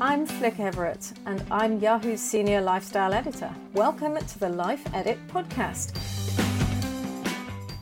I'm Flic Everett, and I'm Yahoo's senior lifestyle editor. Welcome to the Life Edit podcast.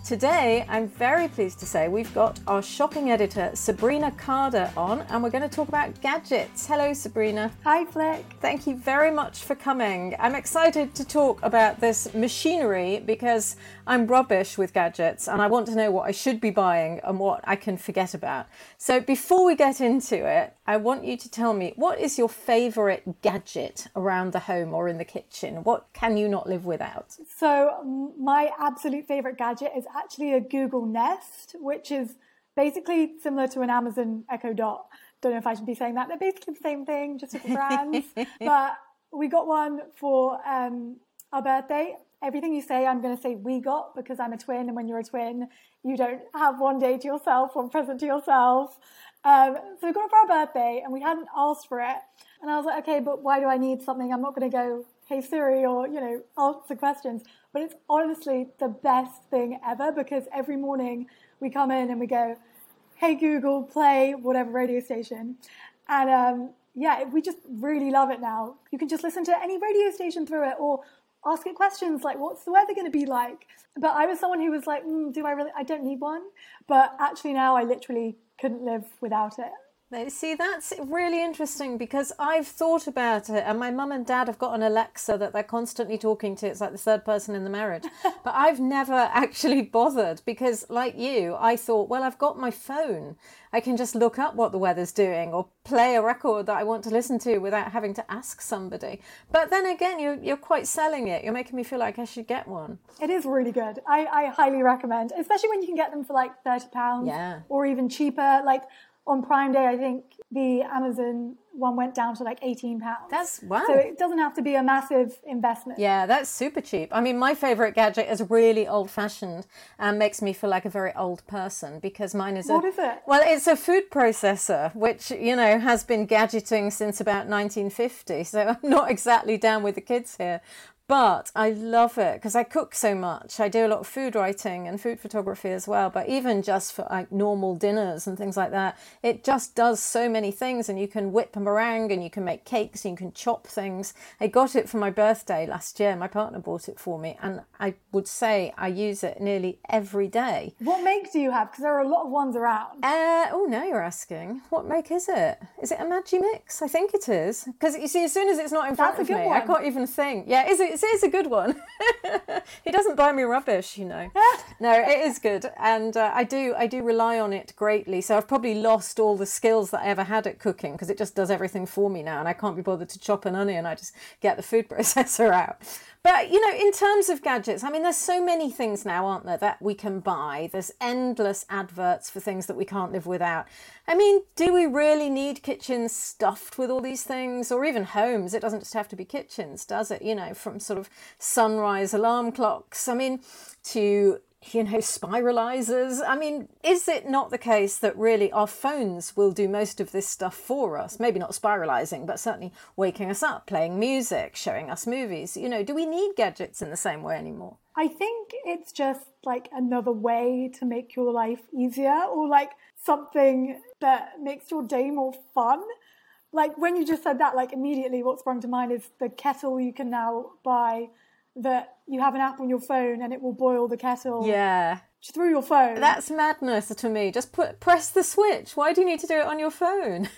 Today, I'm very pleased to say we've got our shopping editor, Sabrina Carder, on, and we're going to talk about gadgets. Hello, Sabrina. Hi, Flic. Thank you very much for coming. I'm excited to talk about this machinery because I'm rubbish with gadgets and I want to know what I should be buying and what I can forget about. So, before we get into it, I want you to tell me what is your favorite gadget around the home or in the kitchen? What can you not live without? So, my absolute favorite gadget is actually a Google Nest, which is basically similar to an Amazon Echo Dot. Don't know if I should be saying that. They're basically the same thing, just different brands. but we got one for um, our birthday. Everything you say, I'm going to say we got because I'm a twin, and when you're a twin, you don't have one day to yourself, one present to yourself. Um, so we got it for our birthday, and we hadn't asked for it. And I was like, okay, but why do I need something? I'm not going to go, hey Siri, or you know, answer questions. But it's honestly the best thing ever because every morning we come in and we go, hey Google, play whatever radio station. And um, yeah, we just really love it now. You can just listen to any radio station through it or ask it questions like, what's the weather going to be like? But I was someone who was like, mm, do I really? I don't need one. But actually now I literally couldn't live without it. See, that's really interesting because I've thought about it, and my mum and dad have got an Alexa that they're constantly talking to. It's like the third person in the marriage. but I've never actually bothered because, like you, I thought, well, I've got my phone. I can just look up what the weather's doing or play a record that I want to listen to without having to ask somebody. But then again, you're, you're quite selling it. You're making me feel like I should get one. It is really good. I, I highly recommend, especially when you can get them for like £30 Yeah. or even cheaper. Like, on Prime Day, I think the Amazon one went down to like eighteen pounds. That's wow. So it doesn't have to be a massive investment. Yeah, that's super cheap. I mean, my favorite gadget is really old fashioned and makes me feel like a very old person because mine is What a is it? well, it's a food processor which you know has been gadgeting since about 1950. So I'm not exactly down with the kids here. But I love it because I cook so much. I do a lot of food writing and food photography as well. But even just for like normal dinners and things like that, it just does so many things. And you can whip a meringue and you can make cakes and you can chop things. I got it for my birthday last year. My partner bought it for me. And I would say I use it nearly every day. What make do you have? Because there are a lot of ones around. Uh, oh, now you're asking. What make is it? Is it a Magimix? I think it is. Because you see, as soon as it's not in front That's a of me, I can't even think. Yeah, is it? It is a good one. he doesn't buy me rubbish, you know. no, it is good, and uh, I do I do rely on it greatly. So I've probably lost all the skills that I ever had at cooking because it just does everything for me now, and I can't be bothered to chop an onion. I just get the food processor out. But you know, in terms of gadgets, I mean, there's so many things now, aren't there, that we can buy. There's endless adverts for things that we can't live without. I mean, do we really need kitchens stuffed with all these things, or even homes? It doesn't just have to be kitchens, does it? You know, from sort of sunrise alarm clocks. I mean, to you know, spiralizers. I mean, is it not the case that really our phones will do most of this stuff for us? Maybe not spiralizing, but certainly waking us up, playing music, showing us movies. You know, do we need gadgets in the same way anymore? I think it's just like another way to make your life easier or like something that makes your day more fun. Like when you just said that, like immediately what sprung to mind is the kettle you can now buy that you have an app on your phone and it will boil the kettle Yeah. through your phone. That's madness to me. Just put press the switch. Why do you need to do it on your phone?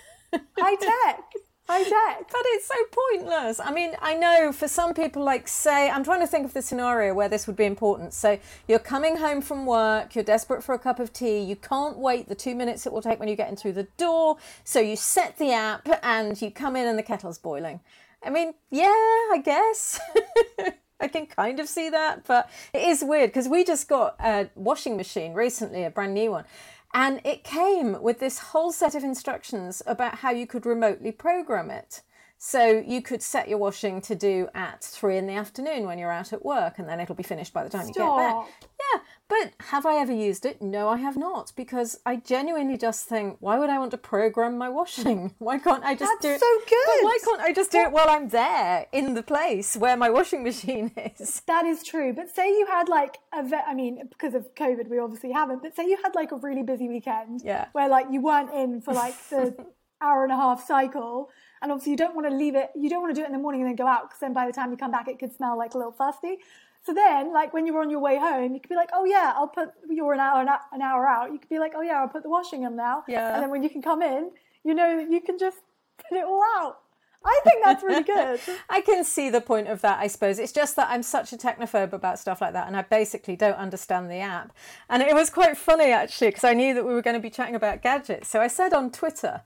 high tech. High tech. But it's so pointless. I mean, I know for some people, like, say, I'm trying to think of the scenario where this would be important. So you're coming home from work, you're desperate for a cup of tea, you can't wait the two minutes it will take when you get in through the door. So you set the app and you come in and the kettle's boiling. I mean, yeah, I guess. I can kind of see that, but it is weird because we just got a washing machine recently, a brand new one. And it came with this whole set of instructions about how you could remotely program it. So you could set your washing to do at three in the afternoon when you're out at work, and then it'll be finished by the time you get back. Stop. Yeah, but have I ever used it? No, I have not, because I genuinely just think, why would I want to program my washing? Why can't I just That's do it? so good. But why can't I just do it while I'm there in the place where my washing machine is? That is true. But say you had like a ve- I mean, because of COVID, we obviously haven't, but say you had like a really busy weekend Yeah. where like you weren't in for like the hour and a half cycle. And obviously you don't want to leave it, you don't want to do it in the morning and then go out because then by the time you come back, it could smell like a little fusty. So then, like when you were on your way home, you could be like, oh yeah, I'll put, you're an hour, an hour out. You could be like, oh yeah, I'll put the washing in now. Yeah. And then when you can come in, you know that you can just put it all out. I think that's really good. I can see the point of that, I suppose. It's just that I'm such a technophobe about stuff like that, and I basically don't understand the app. And it was quite funny, actually, because I knew that we were going to be chatting about gadgets. So I said on Twitter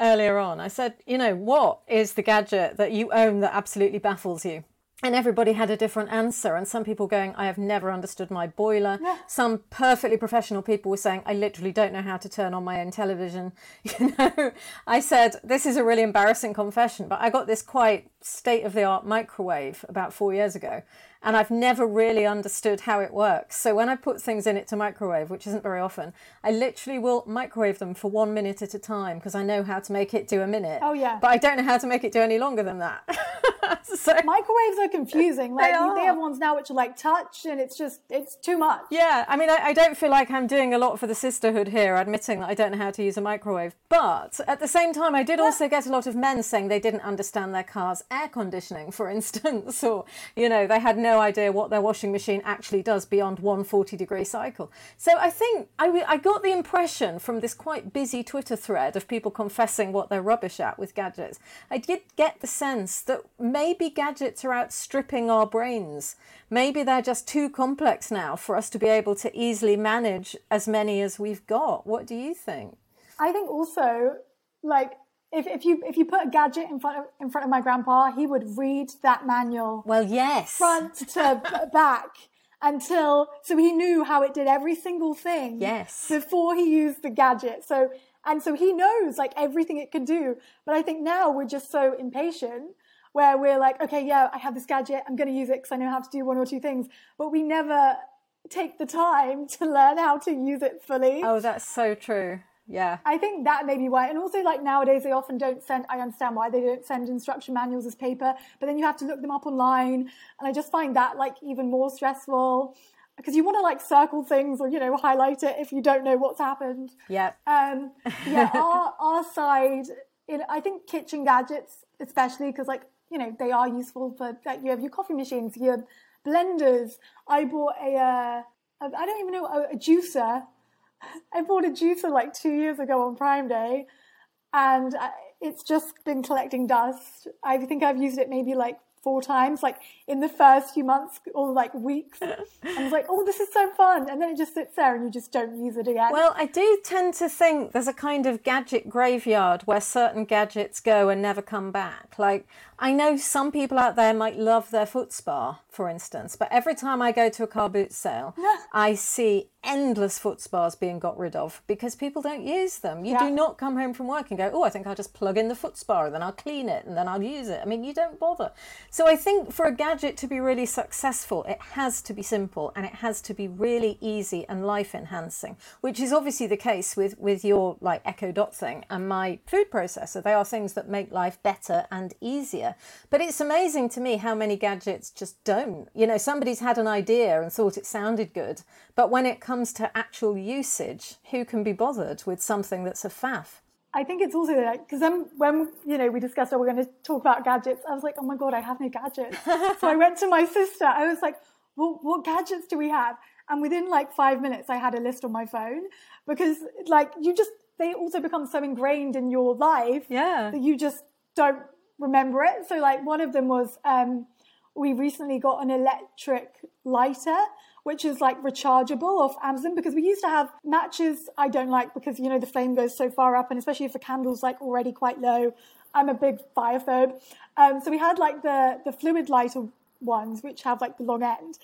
earlier on, I said, you know, what is the gadget that you own that absolutely baffles you? And everybody had a different answer. And some people going, I have never understood my boiler. Some perfectly professional people were saying, I literally don't know how to turn on my own television. You know, I said, this is a really embarrassing confession, but I got this quite state of the art microwave about four years ago. And I've never really understood how it works. So when I put things in it to microwave, which isn't very often, I literally will microwave them for one minute at a time because I know how to make it do a minute. Oh, yeah. But I don't know how to make it do any longer than that. so Microwaves are confusing. Like are. they have ones now which are like touch, and it's just it's too much. Yeah, I mean, I, I don't feel like I'm doing a lot for the sisterhood here, admitting that I don't know how to use a microwave. But at the same time, I did also get a lot of men saying they didn't understand their car's air conditioning, for instance, or, you know, they had no idea what their washing machine actually does beyond one 40 degree cycle. So I think I, I got the impression from this quite busy Twitter thread of people confessing what they're rubbish at with gadgets. I did get the sense that maybe gadgets are outstripping our brains. Maybe they're just too complex now for us to be able to easily manage as many as we've got. What do you think? I think also like if, if you if you put a gadget in front of in front of my grandpa, he would read that manual Well, yes. front to back until so he knew how it did every single thing. Yes. Before he used the gadget. So and so he knows like everything it can do. But I think now we're just so impatient where we're like, okay, yeah, I have this gadget, I'm going to use it because I know how to do one or two things, but we never take the time to learn how to use it fully. Oh, that's so true. Yeah. I think that may be why. And also, like nowadays, they often don't send, I understand why they don't send instruction manuals as paper, but then you have to look them up online. And I just find that like even more stressful because you want to like circle things or, you know, highlight it if you don't know what's happened. Yeah. Um, yeah, our, our side, in, I think kitchen gadgets, especially because like, you know, they are useful for, like you have your coffee machines, your blenders. I bought a, uh, I don't even know, a, a juicer. I bought a juicer like two years ago on Prime Day and it's just been collecting dust. I think I've used it maybe like four times, like in the first few months or like weeks. I was like, oh, this is so fun. And then it just sits there and you just don't use it again. Well, I do tend to think there's a kind of gadget graveyard where certain gadgets go and never come back. Like, I know some people out there might love their foot spa, for instance, but every time I go to a car boot sale, I see endless foot spas being got rid of because people don't use them. You Yeah. do not come home from work and go, oh, I think I'll just plug in the foot spa and then I'll clean it and then I'll use it. I mean, you don't bother. So I think for a gadget to be really successful, it has to be simple and it has to be really easy and life enhancing, which is obviously the case with, with your like Echo Dot thing and my food processor. They are things that make life better and easier. But it's amazing to me how many gadgets just don't. You know, somebody's had an idea and thought it sounded good, but when it comes to actual usage, who can be bothered with something that's a faff? I think it's also like because then when you know we discussed oh we're going to talk about gadgets, I was like, oh my god, I have no gadgets. so I went to my sister. I was like, well, what gadgets do we have? And within like five minutes, I had a list on my phone because like you just they also become so ingrained in your life Yeah. that you just don't remember it. So like one of them was um, we recently got an electric lighter which is like rechargeable off Amazon because we used to have matches I don't like because you know the flame goes so far up and especially if the candle's like already quite low. I'm a big fire phobe. Um, so we had like the the fluid lighter ones which have like the long end.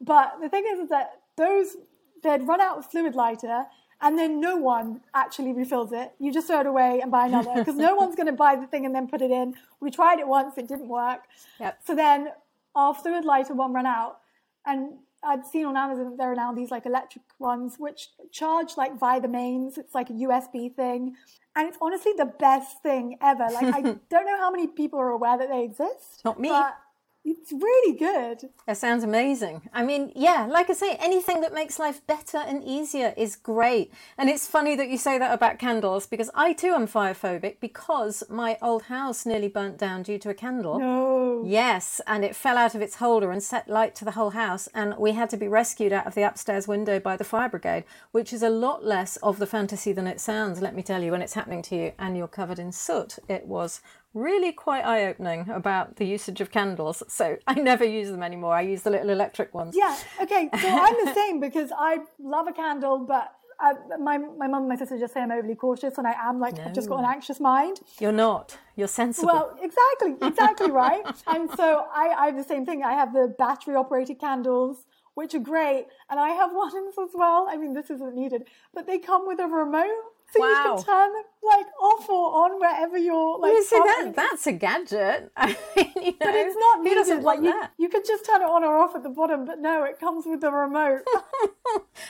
But the thing is, is that those they'd run out of fluid lighter and then no one actually refills it. You just throw it away and buy another because no one's going to buy the thing and then put it in. We tried it once, it didn't work. Yep. So then after the lighter one ran out, and I'd seen on Amazon that there are now these like electric ones which charge like via the mains. It's like a USB thing. And it's honestly the best thing ever. Like I don't know how many people are aware that they exist. Not me. But it's really good. That sounds amazing. I mean, yeah, like I say, anything that makes life better and easier is great. And it's funny that you say that about candles because I too am fire phobic because my old house nearly burnt down due to a candle. No. Yes, and it fell out of its holder and set light to the whole house, and we had to be rescued out of the upstairs window by the fire brigade, which is a lot less of the fantasy than it sounds, let me tell you, when it's happening to you and you're covered in soot. It was really quite eye opening about the usage of candles, so I never use them anymore. I use the little electric ones. Yeah. Okay. So I'm the same because I love a candle, but I, my my mum and my sister just say I'm overly cautious, and I am like I've just got an anxious mind. You're not. You're sensible. Well, exactly, exactly right. And so I, I have the same thing. I have the battery operated candles, which are great, and I have ones as well. I mean, this isn't needed, but they come with a remote. So you can turn them like off or on wherever you're like. you see that? That's a gadget. I mean, you But it's not needed. Like you, that? you could just turn it on or off at the bottom, but no, it comes with the remote.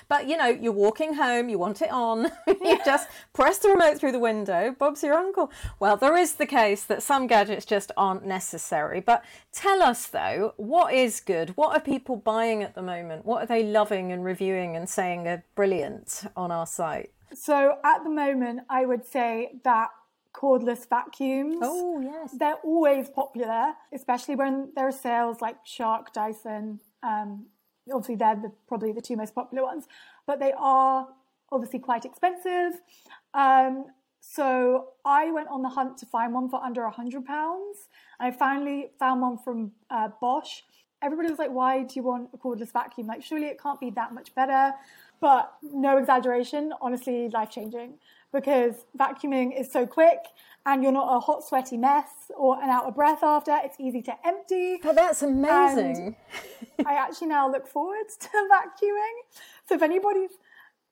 But you know, you're walking home, you want it on, you just press the remote through the window, Bob's your uncle. Well, there is the case that some gadgets just aren't necessary. But tell us though, what is good? What are people buying at the moment? What are they loving and reviewing and saying are brilliant on our site? So at the moment, I would say that cordless vacuums. Oh, yes. They're always popular, especially when there are sales like Shark, Dyson. Um, obviously, they're the, probably the two most popular ones, but they are obviously quite expensive. Um, so I went on the hunt to find one for under a hundred pounds. I finally found one from uh, Bosch. Everybody was like, "Why do you want a cordless vacuum? Like, surely it can't be that much better." But no exaggeration, honestly, life changing because vacuuming is so quick and you're not a hot, sweaty mess or an out of breath after. It's easy to empty. But that's amazing. I actually now look forward to vacuuming. So if anybody's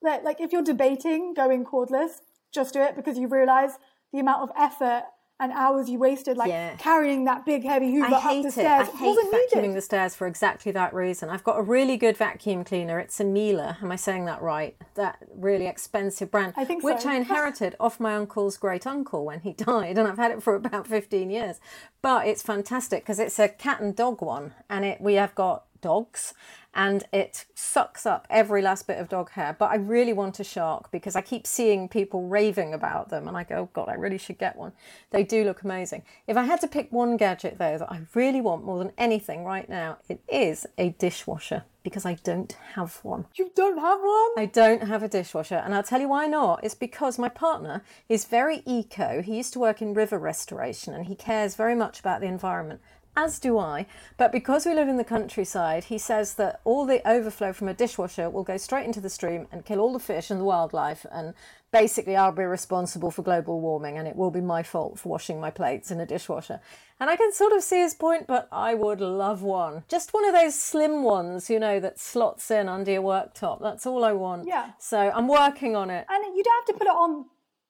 like, like if you're debating going cordless, just do it because you realize the amount of effort and hours you wasted like Yeah. carrying that big heavy Hoover I up hate the it. stairs. I hate wasn't vacuuming needed. the stairs for exactly that reason. I've got a really good vacuum cleaner. It's a Miele. Am I saying that right? That really expensive brand, I think which so. I inherited off my uncle's great uncle when he died, and I've had it for about fifteen years. But it's fantastic because it's a cat and dog one, and it we have got dogs and it sucks up every last bit of dog hair. But I really want a shark because I keep seeing people raving about them and I go, oh God, I really should get one. They do look amazing. If I had to pick one gadget though that I really want more than anything right now, it is a dishwasher because I don't have one. You don't have one? I don't have a dishwasher, and I'll tell you why not. It's because my partner is very eco. He used to work in river restoration and he cares very much about the environment, as do I. But because we live in the countryside, he says that all the overflow from a dishwasher will go straight into the stream and kill all the fish and the wildlife. And basically, I'll be responsible for global warming, and it will be my fault for washing my plates in a dishwasher. And I can sort of see his point, but I would love one. Just one of those slim ones, you know, that slots in under your worktop. That's all I want. Yeah. So I'm working on it. And you don't have to put it on.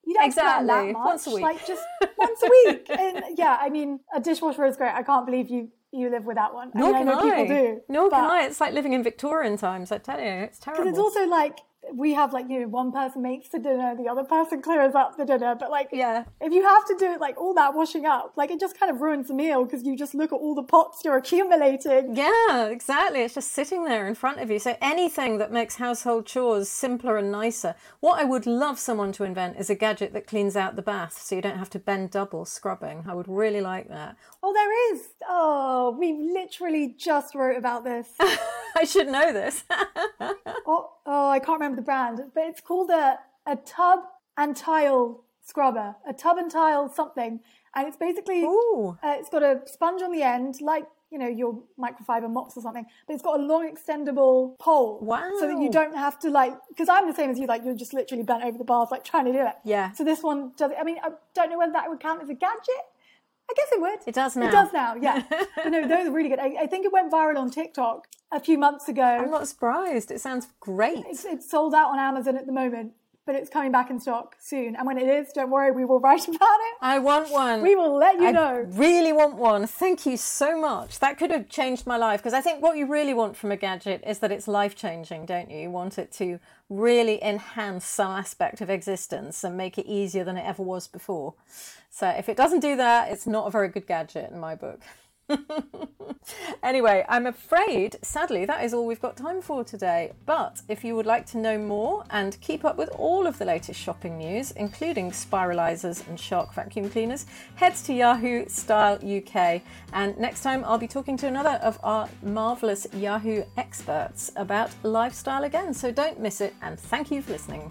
You don't have to put Exactly. that much. Once a week. Like just once a week. And yeah, I mean, a dishwasher is great. I can't believe you you live without one. I Nor mean, I can know I. people do. Nor can I. It's like living in Victorian times, I tell you. It's terrible. Because it's also like we have like you know one person makes the dinner, the other person clears up the dinner, but like Yeah. if you have to do it like all that washing up, like it just kind of ruins the meal because you just look at all the pots you're accumulating. Yeah, exactly. It's just sitting there in front of you. So anything that makes household chores simpler and nicer. What I would love someone to invent is a gadget that cleans out the bath so you don't have to bend double scrubbing. I would really like that. Oh, there is. Oh, we literally just wrote about this. I should know this. oh, oh, I can't remember the brand, but it's called a a tub and tile scrubber, a tub and tile something, and it's basically Ooh. uh, it's got a sponge on the end, like you know your microfiber mops or something, but it's got a long extendable pole, so that you don't have to like. Because I'm the same as you, like you're just literally bent over the bath, like trying to do it. Yeah. So this one does. I mean, I don't know whether that would count as a gadget. I guess it would. It does now. It does now, yeah. but no, those are really good. I, I think it went viral on TikTok a few months ago. I'm not surprised. It sounds great. It's, it's sold out on Amazon at the moment. but it's coming back in stock soon. And when it is, don't worry, we will write about it. I want one. We will let you I know. really want one. Thank you so much. That could have changed my life because I think what you really want from a gadget is that it's life changing, don't you? You want it to really enhance some aspect of existence and make it easier than it ever was before. So if it doesn't do that, it's not a very good gadget in my book. anyway, I'm afraid, sadly, that is all we've got time for today. But if you would like to know more and keep up with all of the latest shopping news, including spiralizers and shark vacuum cleaners, head to Yahoo Style UK. And next time, I'll be talking to another of our marvelous Yahoo experts about lifestyle again. So don't miss it. And thank you for listening.